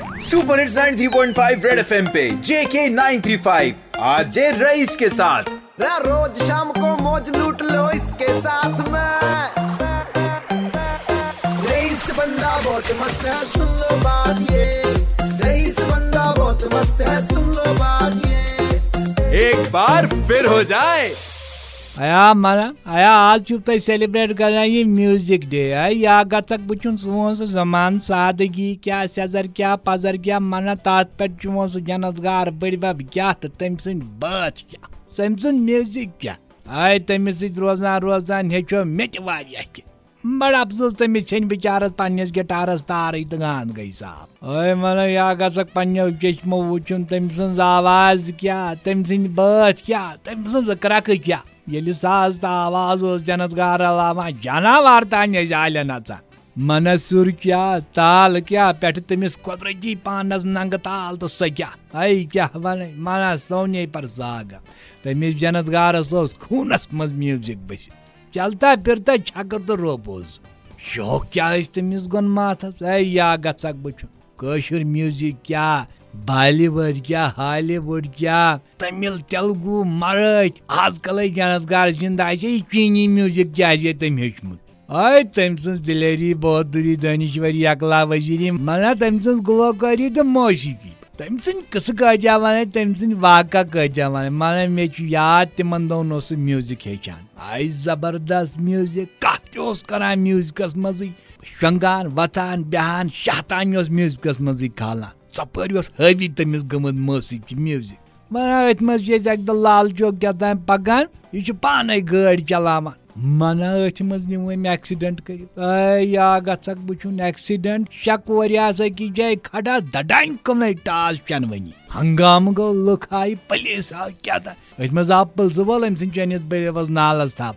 Super hits 93.5 red FM पे जेके 935 आज rice के साथ। रोज शाम को मौज लूट लो इसके साथ में। रईस बंदा बहुत मस्त है सुन लो बात ये। रईस बंदा बहुत मस्त है सुन लो बात ये। एक बार फिर हो जाए। आया आया, आज छुप तय सेलिब्रेट करना ये म्यूज़िक डे आय या गतक बुचुन सोन से जमान सादगी, क्या सजर, क्या पजर, क्या मना तात पे चुमो से जनतगार, बड़ी बब क्या तो तम सिन बात म्यूज़िक क्या? आय तम सित रोजान हेचो वारिया के बड़ अफसोस तमिस छन बिचारस पन्नस गिटारस तार तो गान गई साहब। ओए मन या गसक पन्नो चश्मो वुचुन तम सज क्या? तम सिंद क्या? तम सज क्या? येली साज तो आवाज़ ओस जनतगार अलावा जनावार तान जाले नचान मन सुर क्या, ताल क्या पे तमिस कुदरती पानस नंग ताल तो सह क्या। आई क्या वन मन सोने पर सागा। तमिस जनतगारस खूनस मज म्यूज़िक बस चलता फिरता छकर तो रोपोज शौक क्या तमिस गोन माथस? ऐ या गसक बचुन कशर म्यूज़िक क्या बॉलीवुड क्या हॉलीवुड क्या तमिल तेलुगु मराठ आजकल जनतगार ज़िंदा चीनी म्यूज़िक क्या तम हेचमुत आय तम सज दिलेरी बहादुरी दानिश्वरी अकला वजीरी मना तम सज गुलकारी तो मौसीकी तम सद कस कजा वन तम सद वाका कजा वन मन मे याद तिमन दोन म्यूज़िक हेचान आय ज़बरदस्त म्यूज़िक कत करान म्यूजिकस मज शंगान वथान बेहान शहतान म्यूजिकस मज खालान ጸपर हवी तमिस गमत मौसीकी म्यूज़िक मना अथ मज अक दह लाल चौक क्या पकान यह पान गाड़ी चलावान मना अथ मज निम एक्सीडेंट कर या गक बुन एक्सीडेंट शक की जाए खड़ा दडान कम टास चनवनी हंगाम गो लुक आई पुलिस आव क्या अथ मज आव पुलिस वोल अम सनिस बड़े नालस थप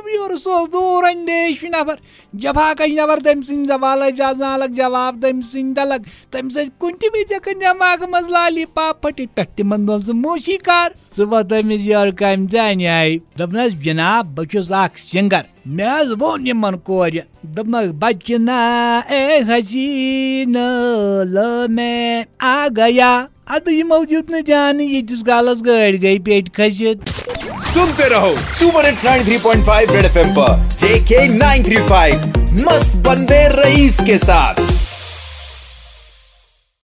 चून पे योर सो दूर अंदेश नफर जफाक नफर तम सद जवाल जाजालक जवाब तम सलक तम कुन वज दिमाग मज लाली पाप फट पे तिमन दोन सह मोशीकार सुबह तमिस योर कम जान आई दपन जनाब बहुत सिंगर मे वोन यमन कोर दपन बचना ए हसीना ल में आ गया अद ये मौजूद न जान ये जिस गालस गाड़ गई पेट खसित सुनते रहो सुपर हिट्स 93.5 रेड एफएम पर, जेके 935 मस्त बंदे रईस के साथ।